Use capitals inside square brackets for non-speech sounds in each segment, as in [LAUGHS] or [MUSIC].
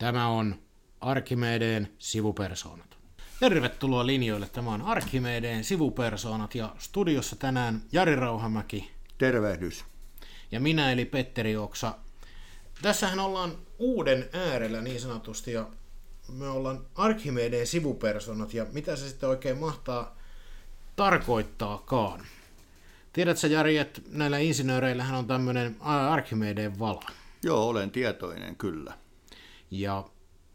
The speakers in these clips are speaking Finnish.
Tämä on Arkimedeen sivupersoonat. Tervetuloa linjoille. Tämä on Arkimedeen sivupersoonat ja studiossa tänään Jari Rauhamäki. Tervehdys. Ja minä eli Petteri Oksa. Tässähän ollaan uuden äärellä niin sanotusti ja me ollaan Arkimedeen sivupersoonat ja mitä se sitten oikein mahtaa tarkoittaakaan. Tiedätkö Jari, että näillä insinööreillähän on tämmöinen Arkimedeen vala? Joo, olen tietoinen, kyllä. Ja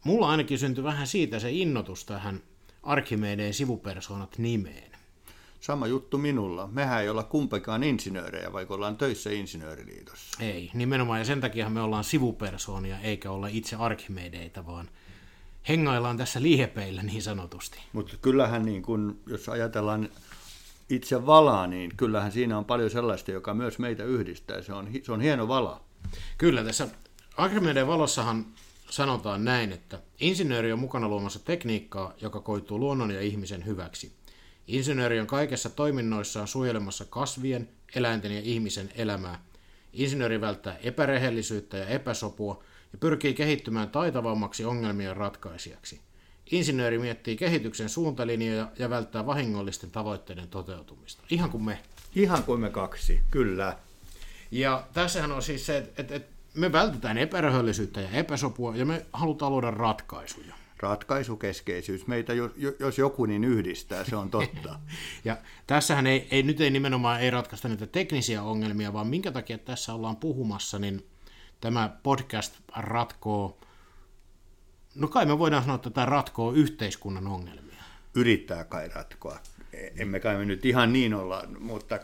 mulla ainakin syntyi vähän siitä se innotus tähän Arkimedeen sivupersoonat nimeen. Sama juttu minulla. Mehän ei olla kumpikaan insinöörejä, vaikka ollaan töissä insinööriliitossa. Ei, nimenomaan, ja sen takia me ollaan sivupersoonia, eikä olla itse Arkimedeitä, vaan hengaillaan tässä liepeillä niin sanotusti. Mutta kyllähän, niin kun, jos ajatellaan itse valaa, niin kyllähän siinä on paljon sellaista, joka myös meitä yhdistää. Se on, se on hieno vala. Kyllä, tässä Arkimedeen valossahan sanotaan näin, että insinööri on mukana luomassa tekniikkaa, joka koituu luonnon ja ihmisen hyväksi. Insinööri on kaikessa toiminnoissaan suojelemassa kasvien, eläinten ja ihmisen elämää. Insinööri välttää epärehellisyyttä ja epäsopua ja pyrkii kehittymään taitavammaksi ongelmien ratkaisijaksi. Insinööri miettii kehityksen suuntalinjoja ja välttää vahingollisten tavoitteiden toteutumista. Ihan kuin me. Ihan kuin me kaksi, kyllä. Ja tässähän on siis se, että, että me vältetään epäröhöllisyyttä ja epäsopua ja me halutaan luoda ratkaisuja. Ratkaisukeskeisyys. Meitä jos joku niin yhdistää, se on totta. [LAUGHS] ja tässähän ei, ei, nyt ei nimenomaan ei ratkaista niitä teknisiä ongelmia, vaan minkä takia tässä ollaan puhumassa, niin tämä podcast ratkoo, no kai me voidaan sanoa, että tämä ratkoo yhteiskunnan ongelmia. Yrittää kai ratkoa. Emme kai me nyt ihan niin olla, mutta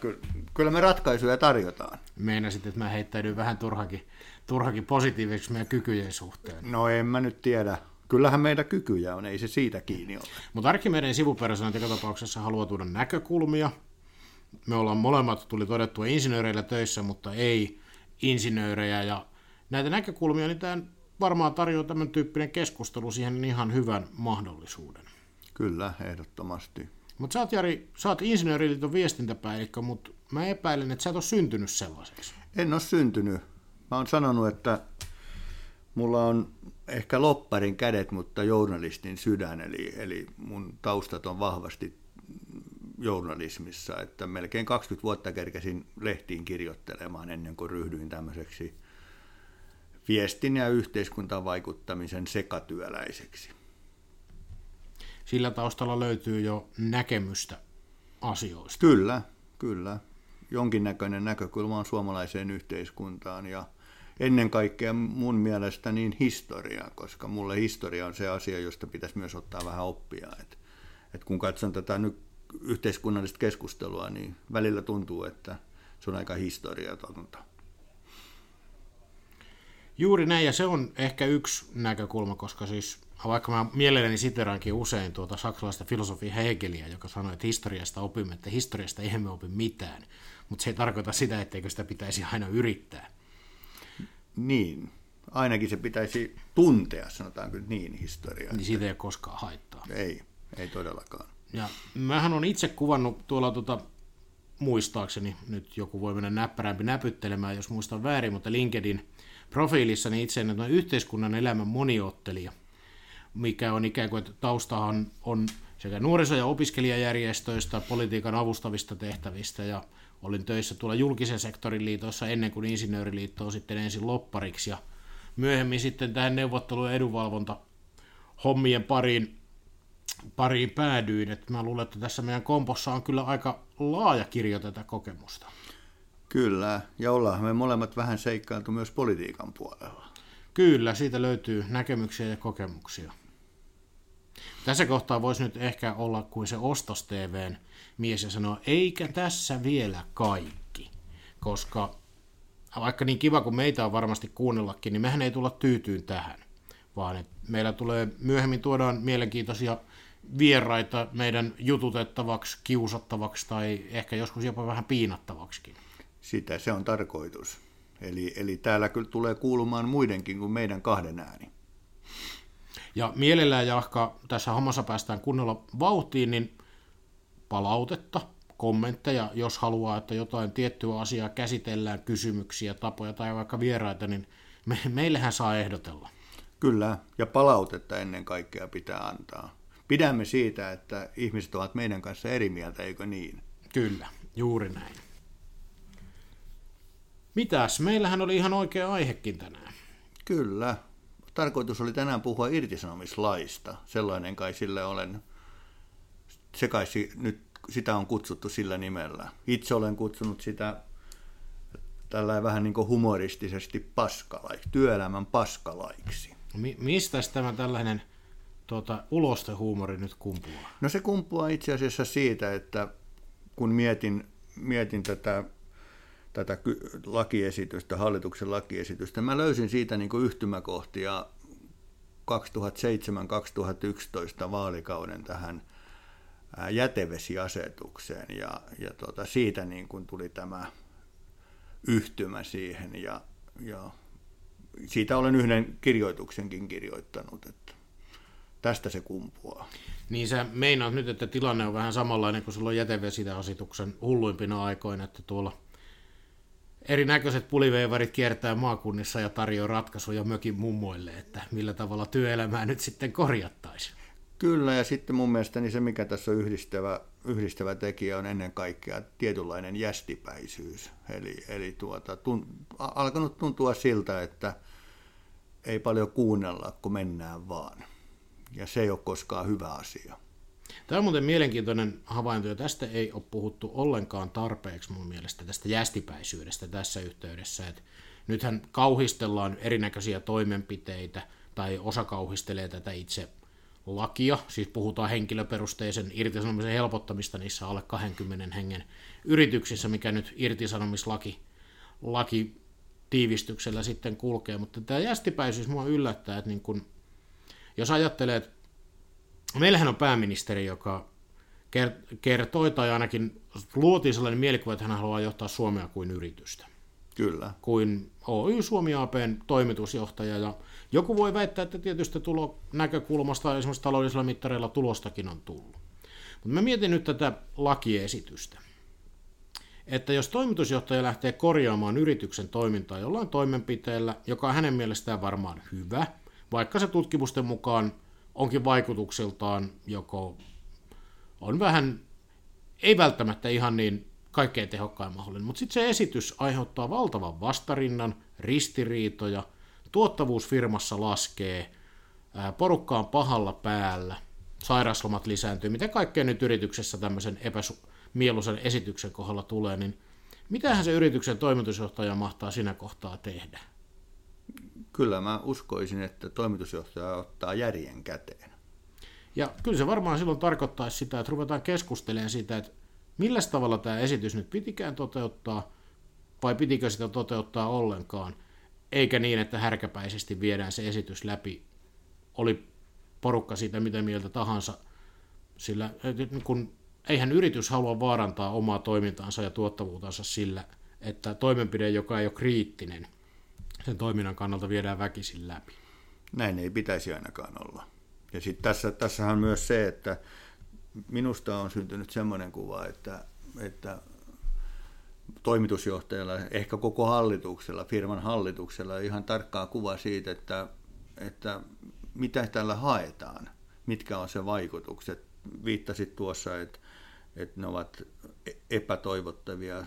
kyllä me ratkaisuja tarjotaan. Meinasit, että mä heittäydyn vähän turhakin turhakin positiiviseksi meidän kykyjen suhteen. No en mä nyt tiedä. Kyllähän meidän kykyjä on, ei se siitä kiinni ole. Mutta Arkimedeen sivupersonat joka tapauksessa haluaa tuoda näkökulmia. Me ollaan molemmat, tuli todettua, insinööreillä töissä, mutta ei insinöörejä. Ja näitä näkökulmia, niin tämä varmaan tarjoaa tämän tyyppinen keskustelu siihen ihan hyvän mahdollisuuden. Kyllä, ehdottomasti. Mutta sä oot Jari, sä oot insinööriliiton viestintäpäällikkö, mutta mä epäilen, että sä et ole syntynyt sellaiseksi. En ole syntynyt. Mä oon sanonut, että mulla on ehkä lopparin kädet, mutta journalistin sydän, eli, eli mun taustat on vahvasti journalismissa, että melkein 20 vuotta kerkesin lehtiin kirjoittelemaan ennen kuin ryhdyin tämmöiseksi viestin ja yhteiskuntavaikuttamisen sekatyöläiseksi. Sillä taustalla löytyy jo näkemystä asioista. Kyllä, kyllä. Jonkinnäköinen näkökulma on suomalaiseen yhteiskuntaan ja – ennen kaikkea mun mielestä niin historia, koska mulle historia on se asia, josta pitäisi myös ottaa vähän oppia. Et, et kun katson tätä nyt yhteiskunnallista keskustelua, niin välillä tuntuu, että se on aika historiatonta. Juuri näin, ja se on ehkä yksi näkökulma, koska siis vaikka mä mielelläni siteraankin usein tuota saksalaista filosofia Hegeliä, joka sanoi, että historiasta opimme, että historiasta emme opi mitään, mutta se ei tarkoita sitä, etteikö sitä pitäisi aina yrittää. Niin, ainakin se pitäisi tuntea, sanotaanko niin, historiaa. Niin siitä ei koskaan haittaa. Ei, ei todellakaan. Ja mähän on itse kuvannut tuolla tuota, muistaakseni, nyt joku voi mennä näppärämpi näpyttelemään, jos muistan väärin, mutta LinkedIn profiilissani itse on yhteiskunnan elämän moniottelija, mikä on ikään kuin, että taustahan on sekä nuoriso- ja opiskelijajärjestöistä, politiikan avustavista tehtävistä ja olin töissä tuolla julkisen sektorin liitossa ennen kuin insinööriliitto on sitten ensin loppariksi ja myöhemmin sitten tähän neuvottelu- ja edunvalvonta hommien pariin, pariin päädyin. että mä luulen, että tässä meidän kompossa on kyllä aika laaja kirjo tätä kokemusta. Kyllä, ja ollaan me molemmat vähän seikkailtu myös politiikan puolella. Kyllä, siitä löytyy näkemyksiä ja kokemuksia. Tässä kohtaa voisi nyt ehkä olla kuin se Ostos TVn mies ja sanoa, eikä tässä vielä kaikki, koska vaikka niin kiva kuin meitä on varmasti kuunnellakin, niin mehän ei tulla tyytyyn tähän, vaan että meillä tulee myöhemmin tuodaan mielenkiintoisia vieraita meidän jututettavaksi, kiusattavaksi tai ehkä joskus jopa vähän piinattavaksikin. Sitä se on tarkoitus. Eli, eli täällä kyllä tulee kuulumaan muidenkin kuin meidän kahden ääni. Ja mielellään, Jahka, tässä hommassa päästään kunnolla vauhtiin, niin palautetta, kommentteja, jos haluaa, että jotain tiettyä asiaa käsitellään, kysymyksiä, tapoja tai vaikka vieraita, niin me, meillähän saa ehdotella. Kyllä, ja palautetta ennen kaikkea pitää antaa. Pidämme siitä, että ihmiset ovat meidän kanssa eri mieltä, eikö niin? Kyllä, juuri näin. Mitäs? Meillähän oli ihan oikea aihekin tänään. Kyllä. Tarkoitus oli tänään puhua irtisanomislaista. Sellainen kai sille olen, se kai nyt sitä on kutsuttu sillä nimellä. Itse olen kutsunut sitä tällä vähän niin kuin humoristisesti paskalaiksi, työelämän paskalaiksi. Mi- mistä tämä tällainen tuota, ulostehuumori nyt kumpuaa? No se kumpuaa itse asiassa siitä, että kun mietin, mietin tätä, tätä lakiesitystä, hallituksen lakiesitystä, mä löysin siitä niin kuin yhtymäkohtia 2007-2011 vaalikauden tähän jätevesiasetukseen ja, ja tuota, siitä niin kuin tuli tämä yhtymä siihen ja, ja siitä olen yhden kirjoituksenkin kirjoittanut, että tästä se kumpuaa. Niin sä meinaat nyt, että tilanne on vähän samanlainen kuin silloin jätevesiasetuksen hulluimpina aikoina, että tuolla erinäköiset puliveivarit kiertää maakunnissa ja tarjoaa ratkaisuja mökin mummoille, että millä tavalla työelämää nyt sitten korjattaisiin. Kyllä, ja sitten mun mielestä se, mikä tässä on yhdistävä, yhdistävä tekijä, on ennen kaikkea tietynlainen jästipäisyys. Eli, eli tuota, tun, alkanut tuntua siltä, että ei paljon kuunnella, kun mennään vaan. Ja se ei ole koskaan hyvä asia. Tämä on muuten mielenkiintoinen havainto, ja tästä ei ole puhuttu ollenkaan tarpeeksi mun mielestä tästä jästipäisyydestä tässä yhteydessä. Että nythän kauhistellaan erinäköisiä toimenpiteitä, tai osa kauhistelee tätä itse lakia, siis puhutaan henkilöperusteisen irtisanomisen helpottamista niissä alle 20 hengen yrityksissä, mikä nyt irtisanomislaki laki tiivistyksellä sitten kulkee, mutta tämä jästipäisyys mua yllättää, että niin kun, jos ajattelee, että meillähän on pääministeri, joka kertoi tai ainakin luotiin sellainen mielikuva, että hän haluaa johtaa Suomea kuin yritystä. Kyllä. Kuin Oy Suomi APn toimitusjohtaja ja joku voi väittää, että tietystä tulo näkökulmasta esimerkiksi taloudellisilla mittareilla tulostakin on tullut. Mutta mä mietin nyt tätä lakiesitystä. Että jos toimitusjohtaja lähtee korjaamaan yrityksen toimintaa jollain toimenpiteellä, joka on hänen mielestään varmaan hyvä, vaikka se tutkimusten mukaan onkin vaikutuksiltaan joko on vähän, ei välttämättä ihan niin kaikkein tehokkain mahdollinen, mutta sitten se esitys aiheuttaa valtavan vastarinnan, ristiriitoja – tuottavuus firmassa laskee, porukka on pahalla päällä, sairauslomat lisääntyy, mitä kaikkea nyt yrityksessä tämmöisen epämieluisen esityksen kohdalla tulee, niin mitähän se yrityksen toimitusjohtaja mahtaa siinä kohtaa tehdä? Kyllä mä uskoisin, että toimitusjohtaja ottaa järjen käteen. Ja kyllä se varmaan silloin tarkoittaisi sitä, että ruvetaan keskustelemaan siitä, että millä tavalla tämä esitys nyt pitikään toteuttaa, vai pitikö sitä toteuttaa ollenkaan – eikä niin, että härkäpäisesti viedään se esitys läpi, oli porukka siitä mitä mieltä tahansa, sillä kun eihän yritys halua vaarantaa omaa toimintaansa ja tuottavuutansa sillä, että toimenpide, joka ei ole kriittinen, sen toiminnan kannalta viedään väkisin läpi. Näin ei pitäisi ainakaan olla. Ja sitten tässä, tässähän myös se, että minusta on syntynyt semmoinen kuva, että, että toimitusjohtajalla, ehkä koko hallituksella, firman hallituksella ihan tarkkaa kuva siitä, että, että mitä tällä haetaan, mitkä on se vaikutukset. Viittasit tuossa, että, että ne ovat epätoivottavia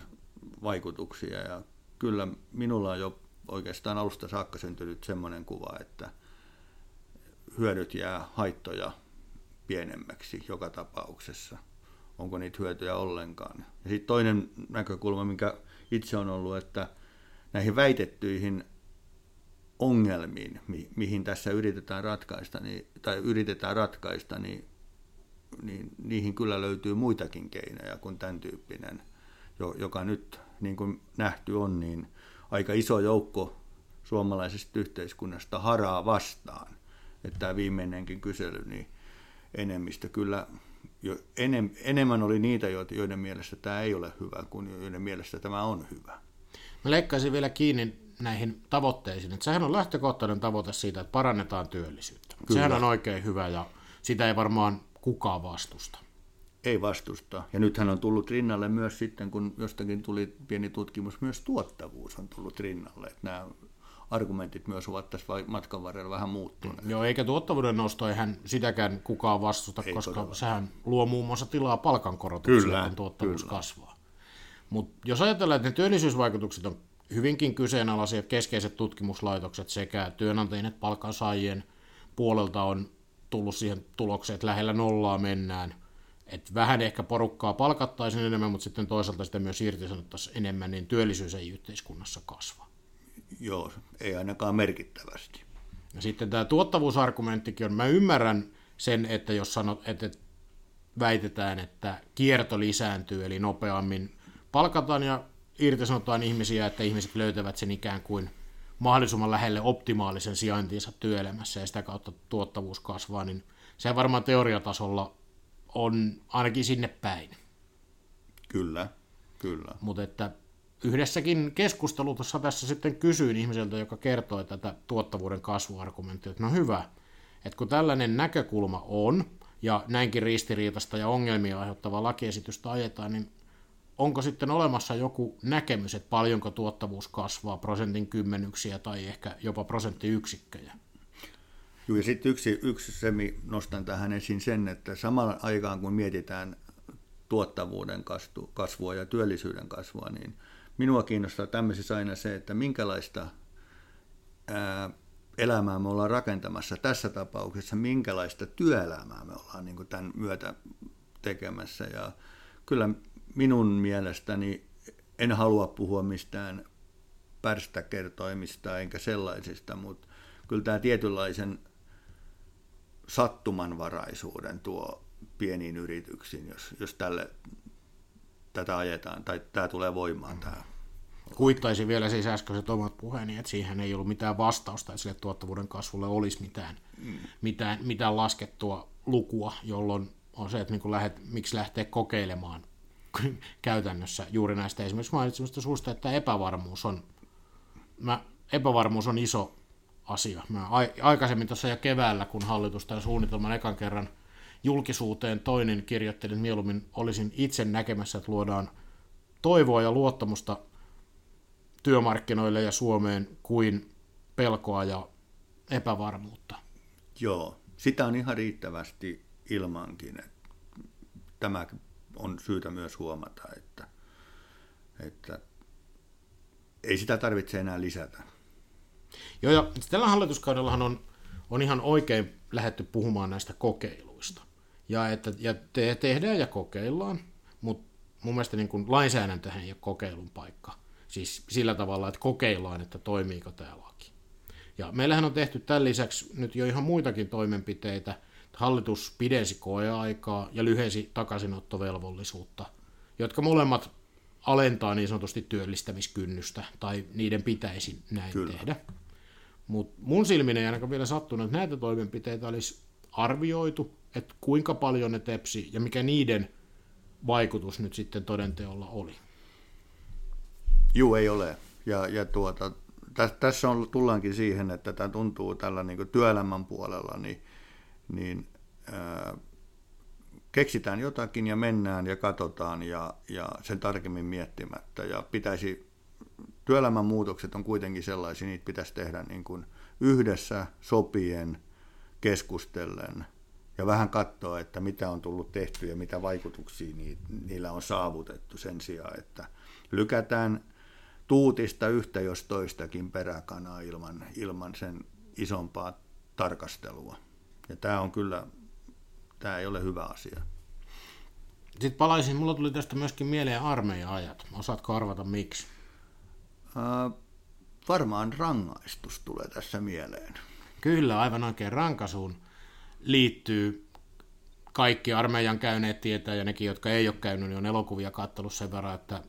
vaikutuksia ja kyllä minulla on jo oikeastaan alusta saakka syntynyt semmoinen kuva, että hyödyt jää haittoja pienemmäksi joka tapauksessa – onko niitä hyötyjä ollenkaan. Ja sitten toinen näkökulma, mikä itse on ollut, että näihin väitettyihin ongelmiin, mi- mihin tässä yritetään ratkaista, niin, tai yritetään ratkaista, niin, niin niihin kyllä löytyy muitakin keinoja kuin tämän tyyppinen, joka nyt, niin kuin nähty on, niin aika iso joukko suomalaisesta yhteiskunnasta haraa vastaan. Että tämä viimeinenkin kysely, niin enemmistö kyllä jo enem, enemmän oli niitä, joiden mielestä tämä ei ole hyvä, kuin joiden mielestä tämä on hyvä. Mä leikkaisin vielä kiinni näihin tavoitteisiin. Että sehän on lähtökohtainen tavoite siitä, että parannetaan työllisyyttä. Kyllä. Sehän on oikein hyvä ja sitä ei varmaan kukaan vastusta. Ei vastusta. Ja nythän on tullut rinnalle myös sitten, kun jostakin tuli pieni tutkimus, myös tuottavuus on tullut rinnalle. Että nämä argumentit myös ovat tässä matkan varrella vähän muuttuneet. Joo, eikä tuottavuuden nosto, eihän sitäkään kukaan vastusta, Ei koska todella. sehän luo muun muassa tilaa palkankorotukselle, kun tuottavuus kyllä. kasvaa. Mutta jos ajatellaan, että ne työllisyysvaikutukset on hyvinkin kyseenalaisia, keskeiset tutkimuslaitokset sekä työnantajien että palkansaajien puolelta on tullut siihen tulokseen, että lähellä nollaa mennään. Että vähän ehkä porukkaa palkattaisiin enemmän, mutta sitten toisaalta sitä myös irtisanottaisiin enemmän, niin työllisyys ei yhteiskunnassa kasva. Joo, ei ainakaan merkittävästi. Ja sitten tämä tuottavuusargumenttikin on, mä ymmärrän sen, että jos sanot, että väitetään, että kierto lisääntyy, eli nopeammin palkataan ja irtisanotaan ihmisiä, että ihmiset löytävät sen ikään kuin mahdollisimman lähelle optimaalisen sijaintinsa työelämässä ja sitä kautta tuottavuus kasvaa, niin se varmaan teoriatasolla on ainakin sinne päin. Kyllä, kyllä. Mutta että yhdessäkin keskustelussa tässä sitten kysyin ihmiseltä, joka kertoi tätä tuottavuuden kasvuargumenttia, että no hyvä, että kun tällainen näkökulma on, ja näinkin ristiriitasta ja ongelmia aiheuttavaa lakiesitystä ajetaan, niin onko sitten olemassa joku näkemys, että paljonko tuottavuus kasvaa, prosentin kymmenyksiä tai ehkä jopa prosenttiyksikköjä? Joo, ja sitten yksi, yksi semi nostan tähän esiin sen, että samalla aikaan kun mietitään tuottavuuden kasvua ja työllisyyden kasvua, niin minua kiinnostaa tämmöisissä aina se, että minkälaista ää, elämää me ollaan rakentamassa tässä tapauksessa, minkälaista työelämää me ollaan niin tämän myötä tekemässä. Ja kyllä minun mielestäni en halua puhua mistään pärstäkertoimista enkä sellaisista, mutta kyllä tämä tietynlaisen sattumanvaraisuuden tuo pieniin yrityksiin, jos, jos tälle, tätä ajetaan tai tämä tulee voimaan. Tämä. Kuittaisin vielä siis äskeiset omat puheeni, että siihen ei ollut mitään vastausta, että sille tuottavuuden kasvulle olisi mitään, mm. mitään, mitään laskettua lukua, jolloin on se, että niin lähdet, miksi lähtee kokeilemaan [LAUGHS] käytännössä juuri näistä esimerkiksi mainitsemista suusta, että epävarmuus on, mä, epävarmuus on iso asia. Mä aikaisemmin tuossa jo keväällä, kun hallitus tämän suunnitelman ekan kerran julkisuuteen toinen kirjoittelin, että mieluummin olisin itse näkemässä, että luodaan toivoa ja luottamusta työmarkkinoille ja Suomeen kuin pelkoa ja epävarmuutta. Joo, sitä on ihan riittävästi ilmankin. Tämä on syytä myös huomata, että, että ei sitä tarvitse enää lisätä. Joo, ja tällä hallituskaudellahan on, on ihan oikein lähetty puhumaan näistä kokeiluista. Ja, että, ja te, tehdään ja kokeillaan, mutta mun mielestä niin kuin lainsäädäntöhän ei ole kokeilun paikka. Siis sillä tavalla, että kokeillaan, että toimiiko tämä laki. Ja meillähän on tehty tämän lisäksi nyt jo ihan muitakin toimenpiteitä, hallitus pidensi koeaikaa ja lyhesi takaisinottovelvollisuutta, jotka molemmat alentaa niin sanotusti työllistämiskynnystä, tai niiden pitäisi näin Kyllä. tehdä. Mutta mun silmin ei ainakaan vielä sattunut, että näitä toimenpiteitä olisi arvioitu, että kuinka paljon ne tepsi ja mikä niiden vaikutus nyt sitten todenteolla oli. Juu, ei ole. Ja, ja tuota, tässä on, tullaankin siihen, että tämä tuntuu tällä niin työelämän puolella, niin niin ää, keksitään jotakin ja mennään ja katsotaan ja, ja sen tarkemmin miettimättä. Ja pitäisi, työelämän muutokset on kuitenkin sellaisia, niitä pitäisi tehdä niin kuin yhdessä, sopien, keskustellen ja vähän katsoa, että mitä on tullut tehty ja mitä vaikutuksia niillä on saavutettu sen sijaan, että lykätään tuutista yhtä jos toistakin peräkanaa ilman, ilman sen isompaa tarkastelua. Ja tämä on kyllä, tämä ei ole hyvä asia. Sitten palaisin, mulla tuli tästä myöskin mieleen armeija-ajat. Osaatko arvata miksi? Uh, varmaan rangaistus tulee tässä mieleen. Kyllä, aivan oikein rankasuun liittyy kaikki armeijan käyneet tietää, ja nekin, jotka ei ole käynyt, niin on elokuvia kattelut sen verran, että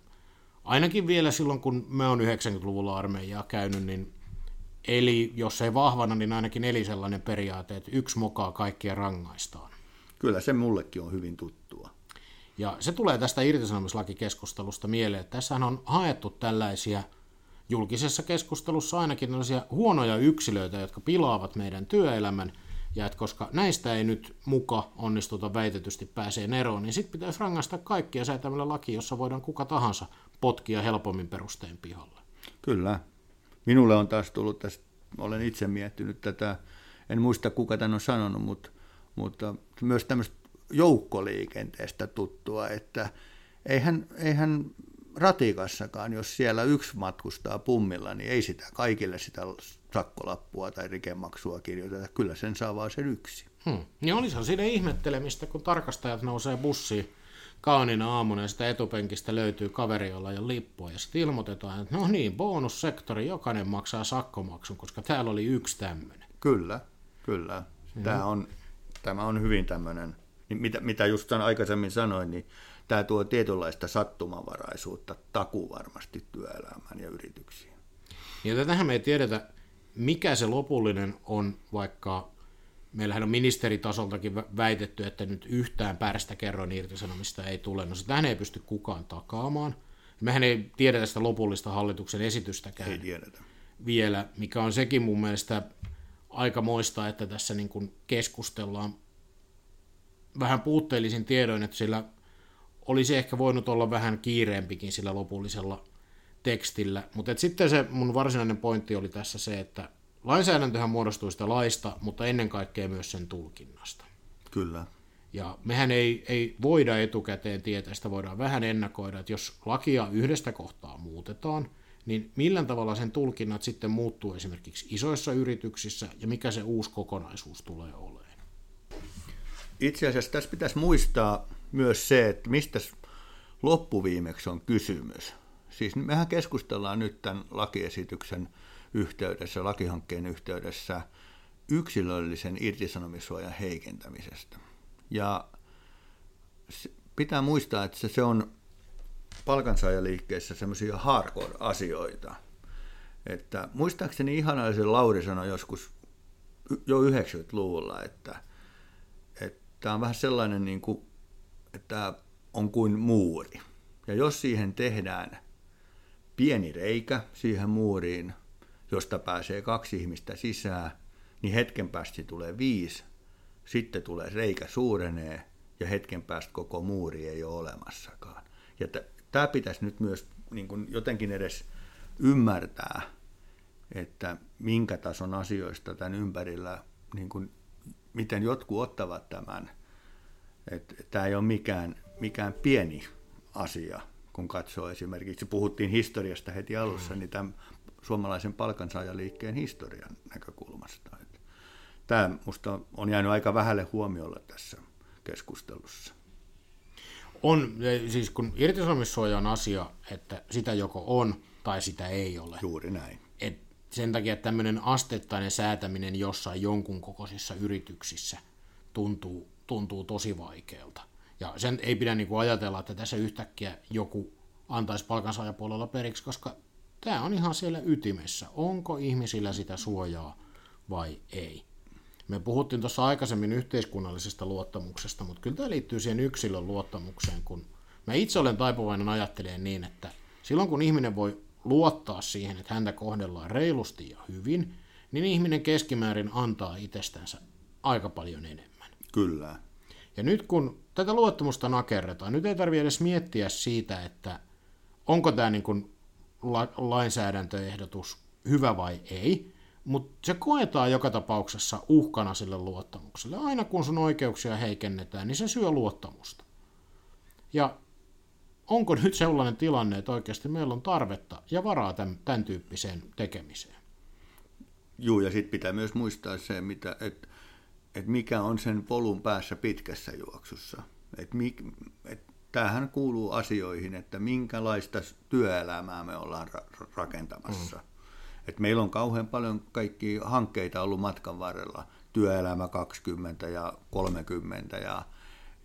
ainakin vielä silloin, kun me on 90-luvulla armeijaa käynyt, niin Eli jos ei vahvana, niin ainakin eli sellainen periaate, että yksi mokaa kaikkia rangaistaan. Kyllä se mullekin on hyvin tuttua. Ja se tulee tästä irtisanomislakikeskustelusta mieleen, että tässähän on haettu tällaisia julkisessa keskustelussa ainakin tällaisia huonoja yksilöitä, jotka pilaavat meidän työelämän, ja että koska näistä ei nyt muka onnistuta väitetysti pääsee eroon, niin sitten pitäisi rangaista kaikkia säätämällä laki, jossa voidaan kuka tahansa potkia helpommin perustein pihalle. Kyllä, Minulle on taas tullut tästä, olen itse miettinyt tätä, en muista kuka tämän on sanonut, mutta, mutta myös tämmöistä joukkoliikenteestä tuttua, että eihän, eihän ratikassakaan, jos siellä yksi matkustaa pummilla, niin ei sitä kaikille sitä sakkolappua tai rikemaksua kirjoiteta. Kyllä sen saa vaan sen yksi. Hmm. Niin olisihan siinä ihmettelemistä, kun tarkastajat nousee bussiin kaanina aamuna ja sitä etupenkistä löytyy kaveri, jolla ei ole lippua ja sitten ilmoitetaan, että no niin, bonussektori, jokainen maksaa sakkomaksun, koska täällä oli yksi tämmöinen. Kyllä, kyllä. Tämä on, tämä on hyvin tämmöinen, niin mitä, mitä just aikaisemmin sanoin, niin tämä tuo tietynlaista sattumavaraisuutta takuu varmasti työelämään ja yrityksiin. Ja tätähän me ei tiedetä, mikä se lopullinen on, vaikka meillähän on ministeritasoltakin väitetty, että nyt yhtään päästä kerron irtisanomista ei tule. No sitä ei pysty kukaan takaamaan. Mehän ei tiedetä sitä lopullista hallituksen esitystäkään ei tiedetä. vielä, mikä on sekin mun mielestä aika moista, että tässä niin kuin keskustellaan vähän puutteellisin tiedoin, että sillä olisi ehkä voinut olla vähän kiireempikin sillä lopullisella tekstillä. Mutta sitten se mun varsinainen pointti oli tässä se, että lainsäädäntöhän muodostuu sitä laista, mutta ennen kaikkea myös sen tulkinnasta. Kyllä. Ja mehän ei, ei voida etukäteen tietää, sitä voidaan vähän ennakoida, että jos lakia yhdestä kohtaa muutetaan, niin millä tavalla sen tulkinnat sitten muuttuu esimerkiksi isoissa yrityksissä ja mikä se uusi kokonaisuus tulee olemaan. Itse asiassa tässä pitäisi muistaa myös se, että mistä loppuviimeksi on kysymys. Siis mehän keskustellaan nyt tämän lakiesityksen yhteydessä, lakihankkeen yhteydessä yksilöllisen irtisanomissuojan heikentämisestä. Ja pitää muistaa, että se on palkansaajaliikkeessä semmoisia hardcore-asioita. Että muistaakseni ihanaisen Lauri sanoi joskus jo 90-luvulla, että, että tämä on vähän sellainen, niin kuin, että on kuin muuri. Ja jos siihen tehdään pieni reikä siihen muuriin, josta pääsee kaksi ihmistä sisään, niin hetken päästä tulee viisi, sitten tulee reikä suurenee ja hetken päästä koko muuri ei ole olemassakaan. Ja tämä pitäisi nyt myös niin kuin jotenkin edes ymmärtää, että minkä tason asioista tämän ympärillä, niin kuin, miten jotkut ottavat tämän. Tämä ei ole mikään, mikään pieni asia, kun katsoo esimerkiksi, puhuttiin historiasta heti alussa, mm. niin tämän suomalaisen palkansaajaliikkeen historian näkökulmasta. Tämä minusta on jäänyt aika vähälle huomiolle tässä keskustelussa. On, siis kun irtisanomissuoja on asia, että sitä joko on tai sitä ei ole. Juuri näin. Et sen takia että tämmöinen asteittainen säätäminen jossain jonkun kokoisissa yrityksissä tuntuu, tuntuu tosi vaikealta. Ja sen ei pidä niin kuin ajatella, että tässä yhtäkkiä joku antaisi palkansaajapuolella periksi, koska tämä on ihan siellä ytimessä. Onko ihmisillä sitä suojaa vai ei? Me puhuttiin tuossa aikaisemmin yhteiskunnallisesta luottamuksesta, mutta kyllä tämä liittyy siihen yksilön luottamukseen, kun mä itse olen taipuvainen ajattelemaan niin, että silloin kun ihminen voi luottaa siihen, että häntä kohdellaan reilusti ja hyvin, niin ihminen keskimäärin antaa itsestänsä aika paljon enemmän. Kyllä. Ja nyt kun tätä luottamusta nakerretaan, nyt ei tarvitse edes miettiä siitä, että onko tämä niin kuin la- lainsäädäntöehdotus hyvä vai ei, mutta se koetaan joka tapauksessa uhkana sille luottamukselle. Aina kun sun oikeuksia heikennetään, niin se syö luottamusta. Ja onko nyt sellainen tilanne, että oikeasti meillä on tarvetta ja varaa tämän, tämän tyyppiseen tekemiseen? Joo, ja sitten pitää myös muistaa se, mitä, että, että mikä on sen polun päässä pitkässä juoksussa. Että, että tämähän kuuluu asioihin, että minkälaista työelämää me ollaan ra- rakentamassa. Mm. Et meillä on kauhean paljon kaikki hankkeita ollut matkan varrella, työelämä 20 ja 30 ja,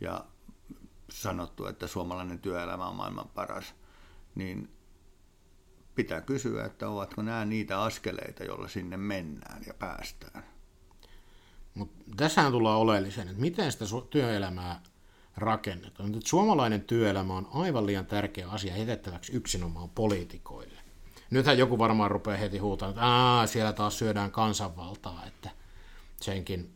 ja sanottu, että suomalainen työelämä on maailman paras, niin pitää kysyä, että ovatko nämä niitä askeleita, joilla sinne mennään ja päästään. Mutta tässähän tullaan oleelliseen, että miten sitä työelämää rakennetaan. Nyt suomalainen työelämä on aivan liian tärkeä asia hetettäväksi yksinomaan poliitikoille. Nythän joku varmaan rupeaa heti huutamaan, että Aa, siellä taas syödään kansanvaltaa, että senkin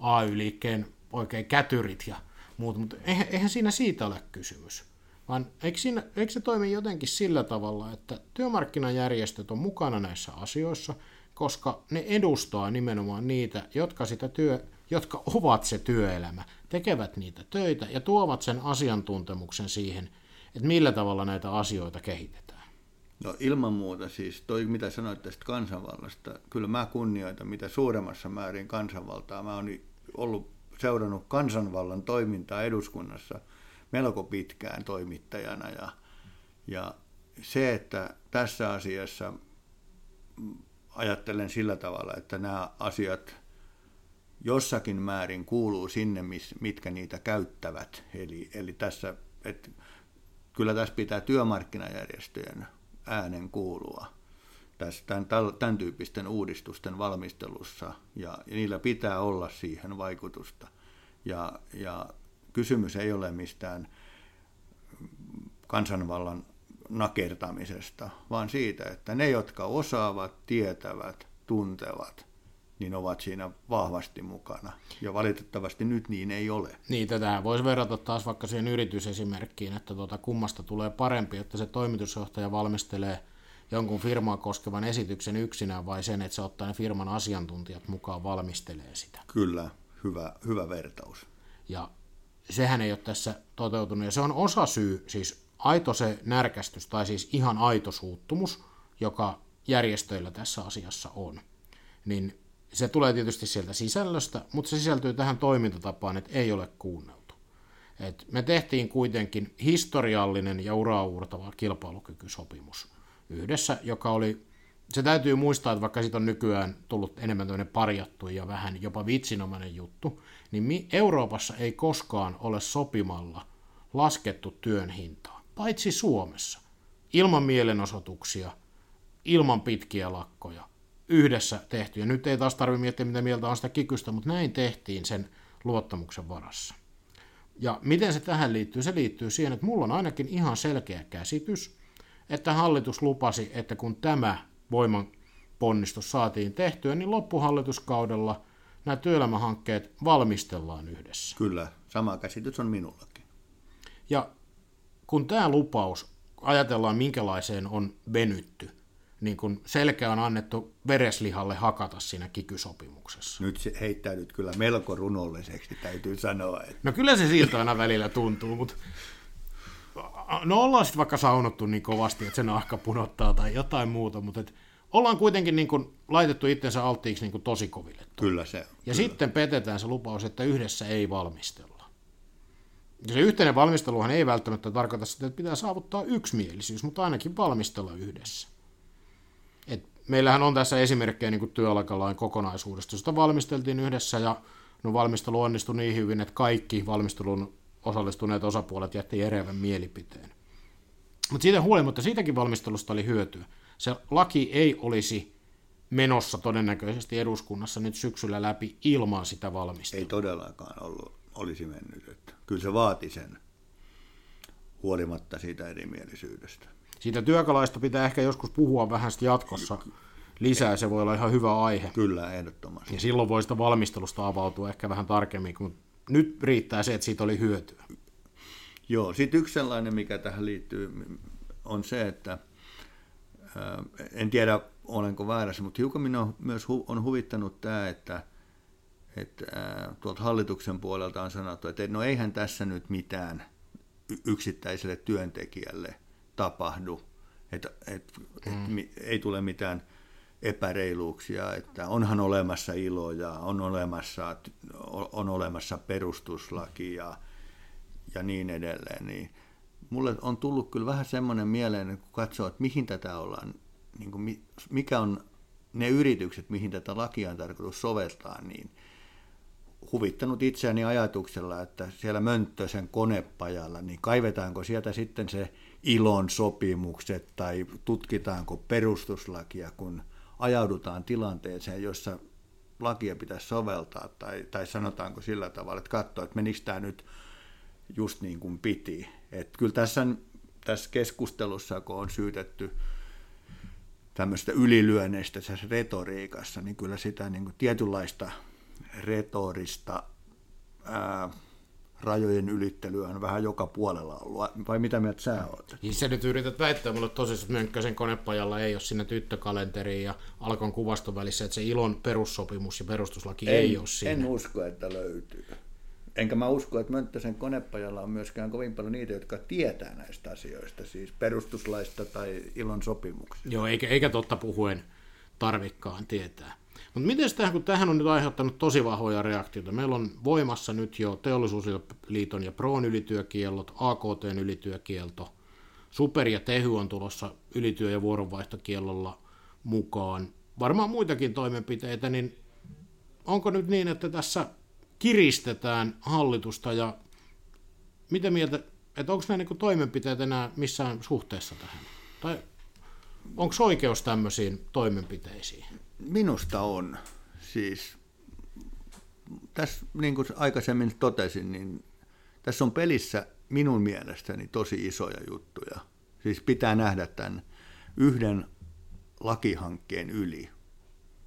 AY-liikkeen oikein kätyrit ja muut, mutta eihän, eihän siinä siitä ole kysymys. vaan eikö, siinä, eikö se toimi jotenkin sillä tavalla, että työmarkkinajärjestöt on mukana näissä asioissa, koska ne edustaa nimenomaan niitä, jotka, sitä työ, jotka ovat se työelämä, tekevät niitä töitä ja tuovat sen asiantuntemuksen siihen, että millä tavalla näitä asioita kehitetään. No ilman muuta siis, toi mitä sanoit tästä kansanvallasta, kyllä mä kunnioitan mitä suuremmassa määrin kansanvaltaa. Mä oon ollut seurannut kansanvallan toimintaa eduskunnassa melko pitkään toimittajana ja, ja se, että tässä asiassa ajattelen sillä tavalla, että nämä asiat jossakin määrin kuuluu sinne, mitkä niitä käyttävät. Eli, eli tässä, että kyllä tässä pitää työmarkkinajärjestöjen äänen kuulua tämän, tämän tyyppisten uudistusten valmistelussa, ja, ja niillä pitää olla siihen vaikutusta. Ja, ja kysymys ei ole mistään kansanvallan nakertamisesta, vaan siitä, että ne, jotka osaavat, tietävät, tuntevat, niin ovat siinä vahvasti mukana. Ja valitettavasti nyt niin ei ole. Niin, tätä voisi verrata taas vaikka siihen yritysesimerkkiin, että tuota, kummasta tulee parempi, että se toimitusjohtaja valmistelee jonkun firmaa koskevan esityksen yksinään vai sen, että se ottaa ne firman asiantuntijat mukaan valmistelee sitä. Kyllä, hyvä, hyvä vertaus. Ja sehän ei ole tässä toteutunut, ja se on osa syy, siis aito se närkästys, tai siis ihan aito suuttumus, joka järjestöillä tässä asiassa on. Niin se tulee tietysti sieltä sisällöstä, mutta se sisältyy tähän toimintatapaan, että ei ole kuunneltu. Et me tehtiin kuitenkin historiallinen ja uraurtava kilpailukykysopimus yhdessä, joka oli, se täytyy muistaa, että vaikka siitä on nykyään tullut enemmän tämmöinen parjattu ja vähän jopa vitsinomainen juttu, niin Euroopassa ei koskaan ole sopimalla laskettu työn hintaa, paitsi Suomessa, ilman mielenosoituksia, ilman pitkiä lakkoja, yhdessä tehty. Ja nyt ei taas tarvitse miettiä, mitä mieltä on sitä kikystä, mutta näin tehtiin sen luottamuksen varassa. Ja miten se tähän liittyy? Se liittyy siihen, että mulla on ainakin ihan selkeä käsitys, että hallitus lupasi, että kun tämä voiman ponnistus saatiin tehtyä, niin loppuhallituskaudella nämä työelämähankkeet valmistellaan yhdessä. Kyllä, sama käsitys on minullakin. Ja kun tämä lupaus, ajatellaan minkälaiseen on venytty, niin kun selkeä on annettu vereslihalle hakata siinä kikysopimuksessa. Nyt se heittäydyt kyllä melko runolliseksi, täytyy sanoa. Että... No kyllä se siltä aina välillä tuntuu, mutta no ollaan sitten vaikka saunottu niin kovasti, että se nahka punottaa tai jotain muuta, mutta et ollaan kuitenkin niin kuin laitettu itsensä alttiiksi niin kuin tosi koville. Kyllä se. Ja kyllä. sitten petetään se lupaus, että yhdessä ei valmistella. Ja se yhteinen valmisteluhan ei välttämättä tarkoita sitä, että pitää saavuttaa yksimielisyys, mutta ainakin valmistella yhdessä. Et meillähän on tässä esimerkkejä niin työaikalain kokonaisuudesta, josta valmisteltiin yhdessä ja no valmistelu onnistui niin hyvin, että kaikki valmistelun osallistuneet osapuolet jätti erevän mielipiteen. Mutta siitä huolimatta siitäkin valmistelusta oli hyötyä. Se laki ei olisi menossa todennäköisesti eduskunnassa nyt syksyllä läpi ilman sitä valmistelua. Ei todellakaan ollut, olisi mennyt. Että kyllä se vaati sen huolimatta siitä erimielisyydestä. Siitä työkalaista pitää ehkä joskus puhua vähän jatkossa lisää, se voi olla ihan hyvä aihe. Kyllä, ehdottomasti. Ja silloin voi sitä valmistelusta avautua ehkä vähän tarkemmin, kun nyt riittää se, että siitä oli hyötyä. Joo, sitten yksi sellainen, mikä tähän liittyy, on se, että en tiedä olenko väärässä, mutta hiukan minua on myös hu- on huvittanut tämä, että, että tuolta hallituksen puolelta on sanottu, että no eihän tässä nyt mitään yksittäiselle työntekijälle tapahdu, että, että, mm. että ei tule mitään epäreiluuksia, että onhan olemassa iloja, on olemassa, on olemassa perustuslaki ja, ja niin edelleen, niin mulle on tullut kyllä vähän semmoinen mieleen, kun katsoo, että mihin tätä ollaan, niin kuin, mikä on ne yritykset, mihin tätä lakia on tarkoitus soveltaa, niin huvittanut itseäni ajatuksella, että siellä Mönttösen konepajalla, niin kaivetaanko sieltä sitten se ilon sopimukset tai tutkitaanko perustuslakia, kun ajaudutaan tilanteeseen, jossa lakia pitäisi soveltaa, tai, tai sanotaanko sillä tavalla, että katsoa, että menikö tämä nyt just niin kuin piti. Että kyllä tässä, tässä keskustelussa, kun on syytetty tämmöistä ylilyönneistä tässä retoriikassa, niin kyllä sitä niin kuin tietynlaista retorista ää, rajojen ylittelyä on vähän joka puolella ollut. Vai mitä mieltä sä oot? Niin sä nyt yrität väittää mulle tosissaan, että Mönkkäsen konepajalla ei ole siinä tyttökalenteriin ja Alkon kuvaston välissä, että se ilon perussopimus ja perustuslaki en, ei ole siinä. En usko, että löytyy. Enkä mä usko, että Mönttäsen konepajalla on myöskään kovin paljon niitä, jotka tietää näistä asioista, siis perustuslaista tai ilon sopimuksista. Joo, eikä, eikä totta puhuen tarvikkaan tietää. Mutta miten tähän, kun tähän on nyt aiheuttanut tosi vahvoja reaktioita. Meillä on voimassa nyt jo Teollisuusliiton ja Proon ylityökiellot, AKTn ylityökielto, Super ja Tehy on tulossa ylityö- ja vuoronvaihtokiellolla mukaan. Varmaan muitakin toimenpiteitä, niin onko nyt niin, että tässä kiristetään hallitusta ja mitä mieltä, että onko nämä niin toimenpiteet enää missään suhteessa tähän? Tai onko oikeus tämmöisiin toimenpiteisiin? Minusta on. Siis tässä, niin kuin aikaisemmin totesin, niin tässä on pelissä minun mielestäni tosi isoja juttuja. Siis pitää nähdä tämän yhden lakihankkeen yli.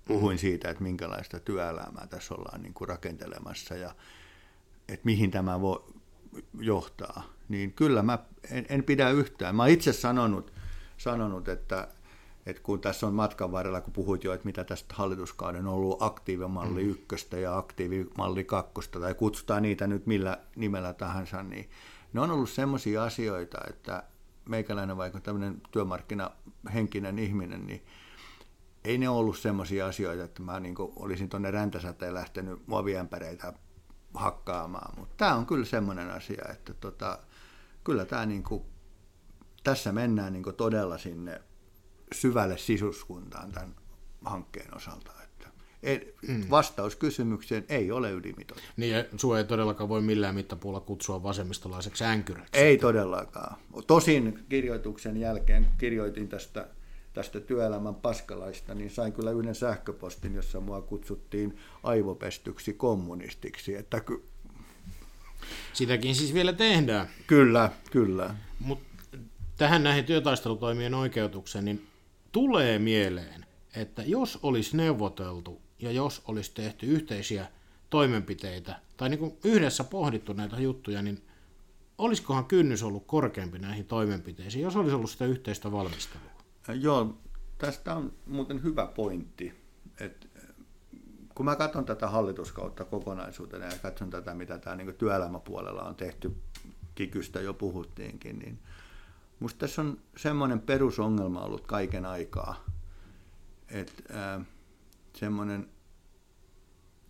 Puhuin mm. siitä, että minkälaista työelämää tässä ollaan niin kuin rakentelemassa ja että mihin tämä voi johtaa. Niin kyllä mä en, en pidä yhtään. Mä itse sanonut, sanonut että että kun tässä on matkan varrella, kun puhuit jo, että mitä tästä hallituskauden on ollut aktiivimalli mm. ykköstä ja aktiivimalli kakkosta, tai kutsutaan niitä nyt millä nimellä tahansa, niin ne on ollut sellaisia asioita, että meikäläinen vaikka tämmöinen työmarkkinahenkinen ihminen, niin ei ne ollut sellaisia asioita, että mä niin olisin tuonne räntäsäteen lähtenyt muoviämpäreitä hakkaamaan, mutta tämä on kyllä semmoinen asia, että tota, kyllä tämä niin kuin, tässä mennään niin todella sinne syvälle sisuskuntaan tämän hankkeen osalta. Että mm. vastaus kysymykseen ei ole ylimitoitettu. Niin, ja sinua ei todellakaan voi millään mittapuulla kutsua vasemmistolaiseksi änkyräksi. Ei todellakaan. Tosin kirjoituksen jälkeen kirjoitin tästä, tästä työelämän paskalaista, niin sain kyllä yhden sähköpostin, jossa mua kutsuttiin aivopestyksi kommunistiksi. Että ky- Sitäkin siis vielä tehdään. Kyllä, kyllä. Mutta tähän näihin työtaistelutoimien oikeutukseen, niin tulee mieleen, että jos olisi neuvoteltu ja jos olisi tehty yhteisiä toimenpiteitä tai niin kuin yhdessä pohdittu näitä juttuja, niin olisikohan kynnys ollut korkeampi näihin toimenpiteisiin, jos olisi ollut sitä yhteistä valmistelua? Joo, tästä on muuten hyvä pointti. että kun mä katson tätä hallituskautta kokonaisuutena ja katson tätä, mitä tämä niin työelämäpuolella on tehty, kikystä jo puhuttiinkin, niin Musta tässä on semmoinen perusongelma ollut kaiken aikaa, että äh, semmoinen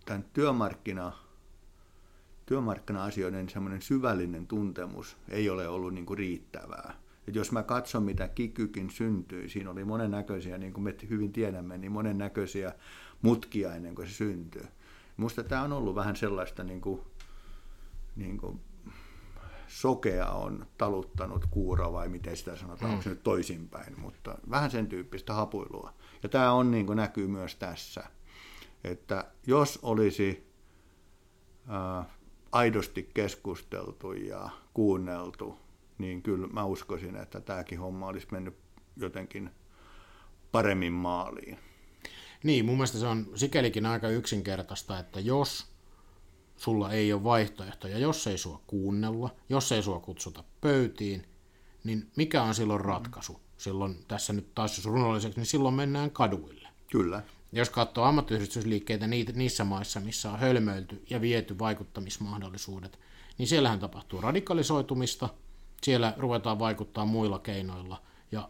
tämän työmarkkina, työmarkkina-asioiden semmoinen syvällinen tuntemus ei ole ollut niin kuin riittävää. Et jos mä katson, mitä kikykin syntyi, siinä oli monennäköisiä, niin kuin me hyvin tiedämme, niin monennäköisiä mutkia ennen kuin se syntyi. Musta tämä on ollut vähän sellaista niin kuin, niin kuin sokea on taluttanut kuura vai miten sitä sanotaan, mm. onko se nyt toisinpäin, mutta vähän sen tyyppistä hapuilua. Ja tämä on niin kuin näkyy myös tässä, että jos olisi ää, aidosti keskusteltu ja kuunneltu, niin kyllä mä uskoisin, että tämäkin homma olisi mennyt jotenkin paremmin maaliin. Niin, mun mielestä se on sikälikin aika yksinkertaista, että jos sulla ei ole vaihtoehtoja. Jos ei sua kuunnella, jos ei sua kutsuta pöytiin, niin mikä on silloin ratkaisu? Silloin tässä nyt taas jos runolliseksi, niin silloin mennään kaduille. Kyllä. Jos katsoo ammattiyhdistysliikkeitä niissä maissa, missä on hölmöilty ja viety vaikuttamismahdollisuudet, niin siellähän tapahtuu radikalisoitumista, siellä ruvetaan vaikuttaa muilla keinoilla, ja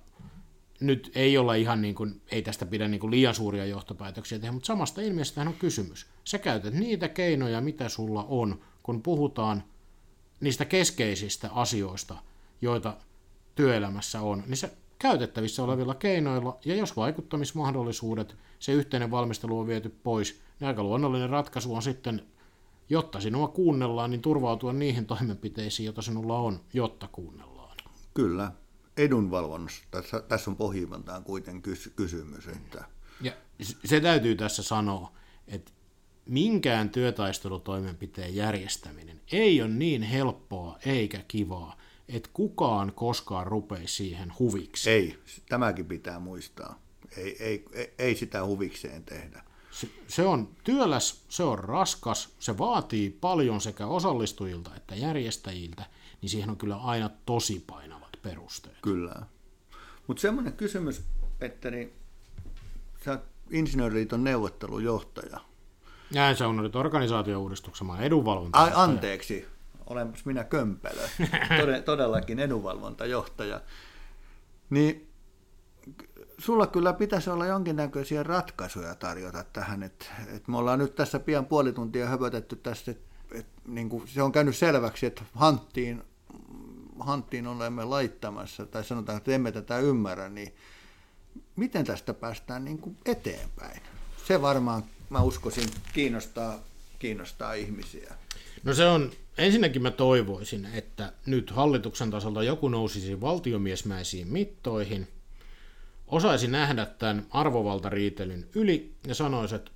nyt ei olla ihan niin kuin, ei tästä pidä niin kuin liian suuria johtopäätöksiä tehdä, mutta samasta ilmiöstä on kysymys. Sä käytät niitä keinoja, mitä sulla on, kun puhutaan niistä keskeisistä asioista, joita työelämässä on, niin se käytettävissä olevilla keinoilla, ja jos vaikuttamismahdollisuudet, se yhteinen valmistelu on viety pois, niin aika luonnollinen ratkaisu on sitten, jotta sinua kuunnellaan, niin turvautua niihin toimenpiteisiin, joita sinulla on, jotta kuunnellaan. Kyllä, edunvalvonnassa, tässä, tässä on pohjimmiltaan kuitenkin kysymys. Että... Ja se täytyy tässä sanoa, että minkään työtaistelutoimenpiteen järjestäminen ei ole niin helppoa eikä kivaa, että kukaan koskaan rupeisi siihen huviksi. Ei, tämäkin pitää muistaa. Ei, ei, ei, ei sitä huvikseen tehdä. Se, se on työläs, se on raskas, se vaatii paljon sekä osallistujilta että järjestäjiltä, niin siihen on kyllä aina tosi painavat perusteet. Kyllä. Mutta semmoinen kysymys, että niin, sä oot Insinööriliiton neuvottelujohtaja. Näin se on nyt organisaatiouudistuksen maan edunvalvonta. Ai, anteeksi, olenpas minä kömpelö. [LAUGHS] Todellakin edunvalvontajohtaja. Niin sulla kyllä pitäisi olla jonkinnäköisiä ratkaisuja tarjota tähän, että, että me ollaan nyt tässä pian puoli tuntia höpötetty tästä, että, että niin kuin se on käynyt selväksi, että hanttiin, hanttiin olemme laittamassa, tai sanotaan, että emme tätä ymmärrä, niin miten tästä päästään niin kuin eteenpäin? Se varmaan, mä uskoisin, kiinnostaa, kiinnostaa ihmisiä. No se on, ensinnäkin mä toivoisin, että nyt hallituksen tasolta joku nousisi valtiomiesmäisiin mittoihin, osaisi nähdä tämän arvovaltariitelyn yli ja sanoisi, että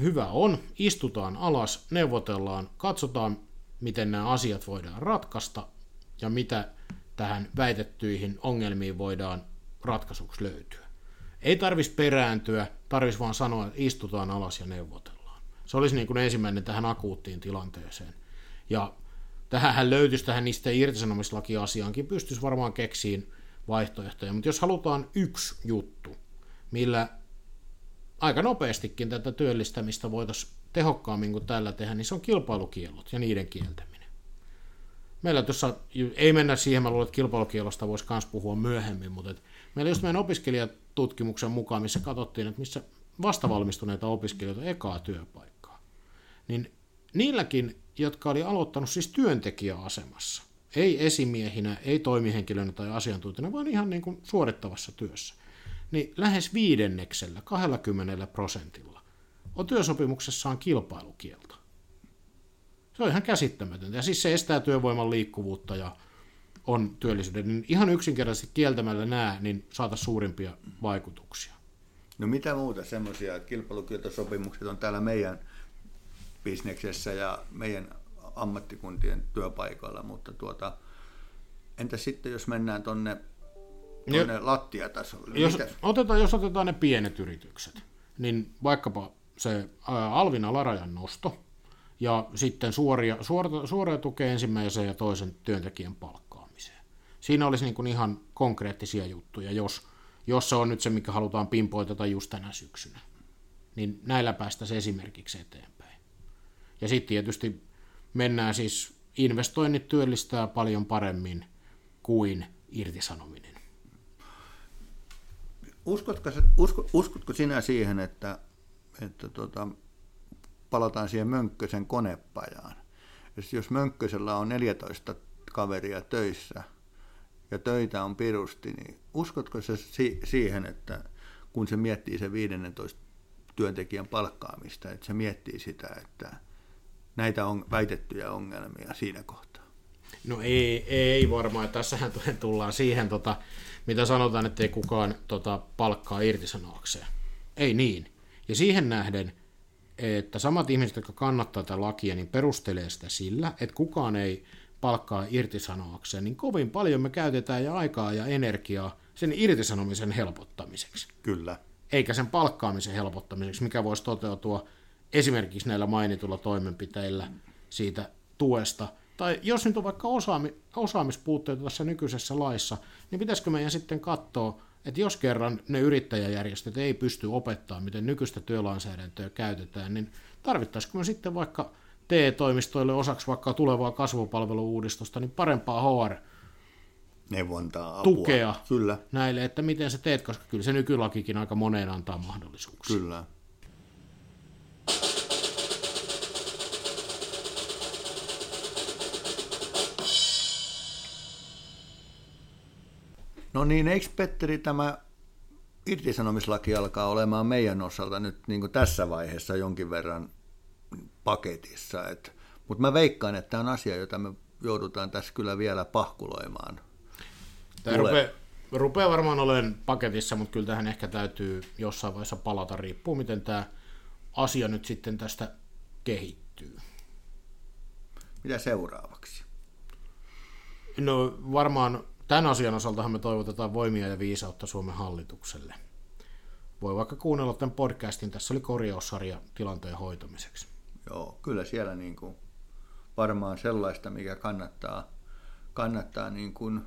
hyvä on, istutaan alas, neuvotellaan, katsotaan, miten nämä asiat voidaan ratkaista ja mitä tähän väitettyihin ongelmiin voidaan ratkaisuksi löytyä. Ei tarvis perääntyä, tarvis vaan sanoa, että istutaan alas ja neuvotellaan. Se olisi niin kuin ensimmäinen tähän akuuttiin tilanteeseen. Ja tähän löytyisi tähän niistä irtisanomislakiasiaankin, pystyisi varmaan keksiin vaihtoehtoja. Mutta jos halutaan yksi juttu, millä aika nopeastikin tätä työllistämistä voitaisiin tehokkaammin kuin tällä tehdä, niin se on kilpailukielot ja niiden kieltäminen. Meillä tuossa, ei mennä siihen, mä luulen, että kilpailukielosta voisi myös puhua myöhemmin, mutta meillä just meidän opiskelijatutkimuksen mukaan, missä katsottiin, että missä vastavalmistuneita opiskelijoita ekaa työpaikkaa, niin niilläkin, jotka oli aloittanut siis työntekijäasemassa, ei esimiehinä, ei toimihenkilönä tai asiantuntijana, vaan ihan niin kuin suorittavassa työssä, niin lähes viidenneksellä, 20 prosentilla, on työsopimuksessaan kilpailukielto. Se on ihan käsittämätöntä. Ja siis se estää työvoiman liikkuvuutta ja on työllisyyden, niin ihan yksinkertaisesti kieltämällä nämä, niin saata suurimpia vaikutuksia. No mitä muuta semmoisia kilpailukieltosopimukset on täällä meidän bisneksessä ja meidän ammattikuntien työpaikoilla, mutta tuota, entä sitten jos mennään tuonne tonne lattiatasolle? Jos otetaan, jos otetaan ne pienet yritykset, niin vaikkapa se alvin alarajan nosto ja sitten suoria, suoria, suoria tukea ensimmäisen ja toisen työntekijän palkkaamiseen. Siinä olisi niin kuin ihan konkreettisia juttuja, jos, jos se on nyt se, mikä halutaan pimpoitata just tänä syksynä. Niin näillä päästäisiin esimerkiksi eteenpäin. Ja sitten tietysti mennään siis, investoinnit työllistää paljon paremmin kuin irtisanominen. Uskotko, usko, uskotko sinä siihen, että, että tota, palataan siihen Mönkkösen konepajaan? Jos Mönkkösellä on 14 kaveria töissä ja töitä on pirusti, niin uskotko se si- siihen, että kun se miettii se 15 työntekijän palkkaamista, että se miettii sitä, että näitä on väitettyjä ongelmia siinä kohtaa? No ei, ei varmaan. Tässähän tullaan siihen, tota, mitä sanotaan, että ei kukaan tota, palkkaa irtisanoakseen. Ei niin. Ja siihen nähden, että samat ihmiset, jotka kannattaa tätä lakia, niin perustelee sitä sillä, että kukaan ei palkkaa irtisanoakseen, niin kovin paljon me käytetään ja aikaa ja energiaa sen irtisanomisen helpottamiseksi. Kyllä. Eikä sen palkkaamisen helpottamiseksi, mikä voisi toteutua esimerkiksi näillä mainitulla toimenpiteillä siitä tuesta. Tai jos nyt on vaikka osaami, osaamispuutteita tässä nykyisessä laissa, niin pitäisikö meidän sitten katsoa, että jos kerran ne yrittäjäjärjestöt ei pysty opettamaan, miten nykyistä työlainsäädäntöä käytetään, niin tarvittaisiko me sitten vaikka TE-toimistoille osaksi vaikka tulevaa kasvupalveluuudistusta, niin parempaa HR neuvontaa, apua. tukea kyllä. näille, että miten sä teet, koska kyllä se nykylakikin aika moneen antaa mahdollisuuksia. Kyllä. No niin, eikö Petteri tämä irtisanomislaki alkaa olemaan meidän osalta nyt niin kuin tässä vaiheessa jonkin verran paketissa. Mutta mä veikkaan, että tämä on asia, jota me joudutaan tässä kyllä vielä pahkuloimaan. Tämä rupeaa, rupeaa varmaan olemaan paketissa, mutta kyllä tähän ehkä täytyy jossain vaiheessa palata, riippuu miten tämä asia nyt sitten tästä kehittyy. Mitä seuraavaksi? No varmaan Tämän asian osaltahan me toivotetaan voimia ja viisautta Suomen hallitukselle. voi vaikka kuunnella tämän podcastin. Tässä oli korjaussarja tilanteen hoitamiseksi. Joo, kyllä siellä niin kuin varmaan sellaista, mikä kannattaa, kannattaa niin kuin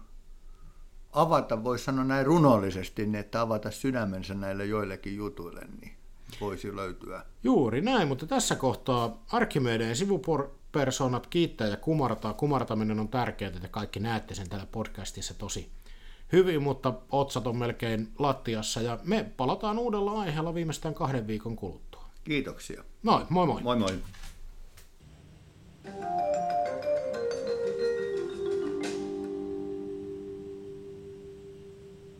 avata, voisi sanoa näin runollisesti, niin että avata sydämensä näille joillekin jutuille, niin voisi löytyä. Juuri näin, mutta tässä kohtaa Arkimedeen persoonat kiittää ja kumartaa. Kumartaminen on tärkeää, että kaikki näette sen täällä podcastissa tosi hyvin, mutta otsat on melkein lattiassa ja me palataan uudella aiheella viimeistään kahden viikon kuluttua. Kiitoksia. Noin, moi moi. Moi moi. Thank you.